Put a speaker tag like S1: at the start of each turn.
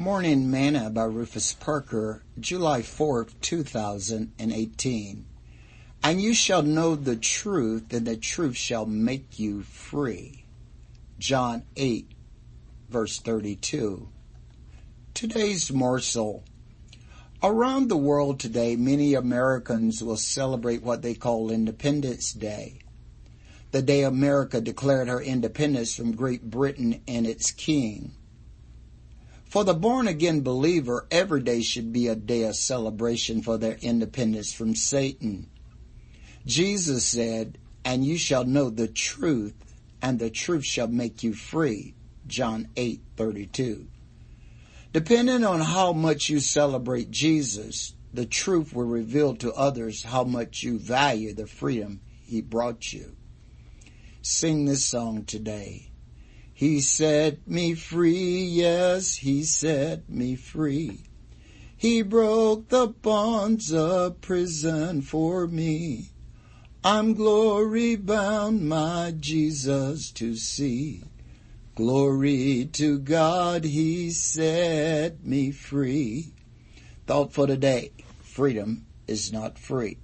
S1: Morning Manna by Rufus Parker, July 4, 2018. And you shall know the truth, and the truth shall make you free. John 8, verse 32. Today's morsel. Around the world today, many Americans will celebrate what they call Independence Day. The day America declared her independence from Great Britain and its king. For the born again believer, every day should be a day of celebration for their independence from Satan. Jesus said, and you shall know the truth, and the truth shall make you free. John 8, 32. Depending on how much you celebrate Jesus, the truth will reveal to others how much you value the freedom he brought you. Sing this song today. He set me free, yes, he set me free. He broke the bonds of prison for me. I'm glory bound, my Jesus to see. Glory to God, he set me free. Thought for today, freedom is not free.